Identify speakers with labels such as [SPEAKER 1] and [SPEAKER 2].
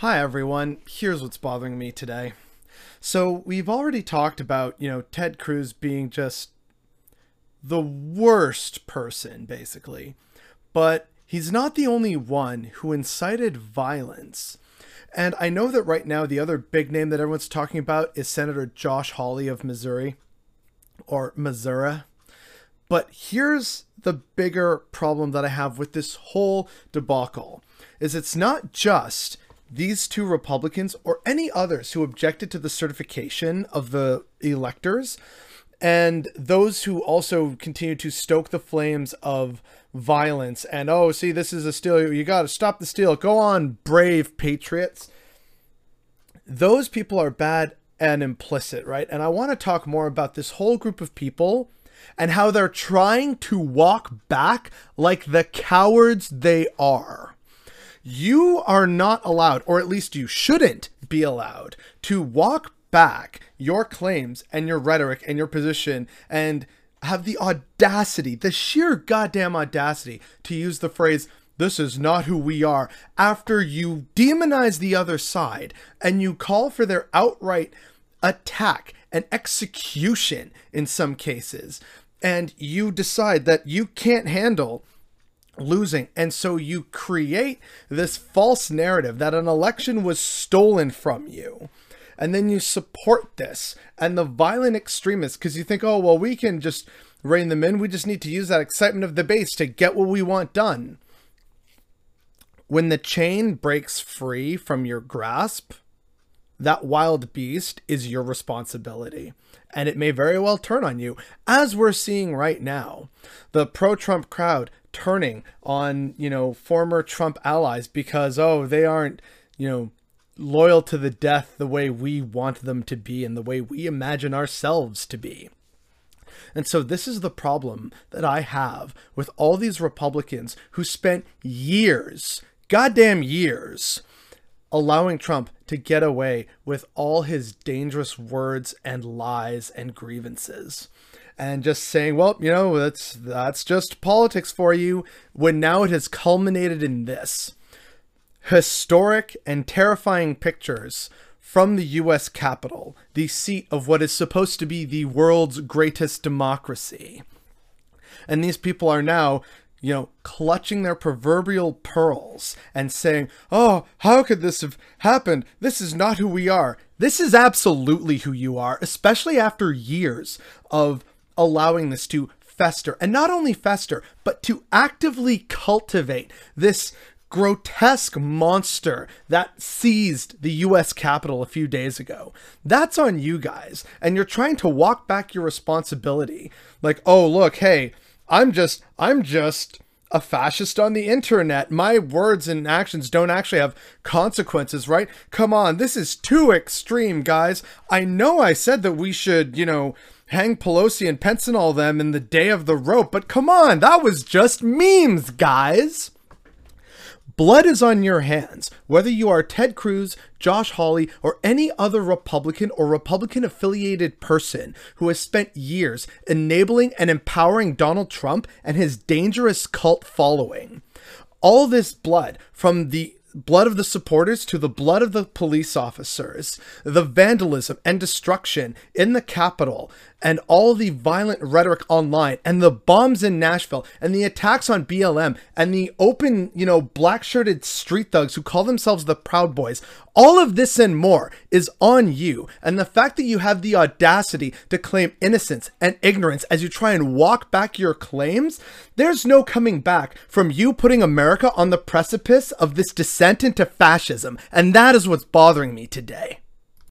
[SPEAKER 1] Hi everyone, here's what's bothering me today. So, we've already talked about, you know, Ted Cruz being just the worst person, basically. But he's not the only one who incited violence. And I know that right now the other big name that everyone's talking about is Senator Josh Hawley of Missouri, or Missouri. But here's the bigger problem that I have with this whole debacle is it's not just these two Republicans or any others who objected to the certification of the electors and those who also continue to stoke the flames of violence and oh see this is a steal. You got to stop the steal. Go on brave patriots. Those people are bad and implicit right? And i want to talk more about this whole group of people and how they're trying to walk back like the cowards they are you are not allowed, or at least you shouldn't be allowed, to walk back your claims and your rhetoric and your position and have the audacity, the sheer goddamn audacity to use the phrase, this is not who we are, after you demonize the other side and you call for their outright attack and execution in some cases. And you decide that you can't handle losing. And so you create this false narrative that an election was stolen from you. And then you support this and the violent extremists because you think, oh, well, we can just rein them in. We just need to use that excitement of the base to get what we want done. When the chain breaks free from your grasp, that wild beast is your responsibility. And it may very well turn on you, as we're seeing right now. The pro Trump crowd turning on, you know, former Trump allies because, oh, they aren't, you know, loyal to the death the way we want them to be and the way we imagine ourselves to be. And so this is the problem that I have with all these Republicans who spent years, goddamn years, allowing Trump to get away with all his dangerous words and lies and grievances and just saying, well, you know, that's that's just politics for you when now it has culminated in this historic and terrifying pictures from the US Capitol, the seat of what is supposed to be the world's greatest democracy. And these people are now you know, clutching their proverbial pearls and saying, Oh, how could this have happened? This is not who we are. This is absolutely who you are, especially after years of allowing this to fester. And not only fester, but to actively cultivate this grotesque monster that seized the US Capitol a few days ago. That's on you guys. And you're trying to walk back your responsibility. Like, oh, look, hey, I'm just, I'm just a fascist on the internet. My words and actions don't actually have consequences, right? Come on, this is too extreme, guys. I know I said that we should, you know, hang Pelosi and Pence and all them in the day of the rope, but come on, that was just memes, guys. Blood is on your hands, whether you are Ted Cruz, Josh Hawley, or any other Republican or Republican affiliated person who has spent years enabling and empowering Donald Trump and his dangerous cult following. All this blood from the blood of the supporters to the blood of the police officers, the vandalism and destruction in the Capitol, and all the violent rhetoric online, and the bombs in Nashville, and the attacks on BLM, and the open, you know, black shirted street thugs who call themselves the Proud Boys. All of this and more is on you. And the fact that you have the audacity to claim innocence and ignorance as you try and walk back your claims, there's no coming back from you putting America on the precipice of this descent into fascism. And that is what's bothering me today.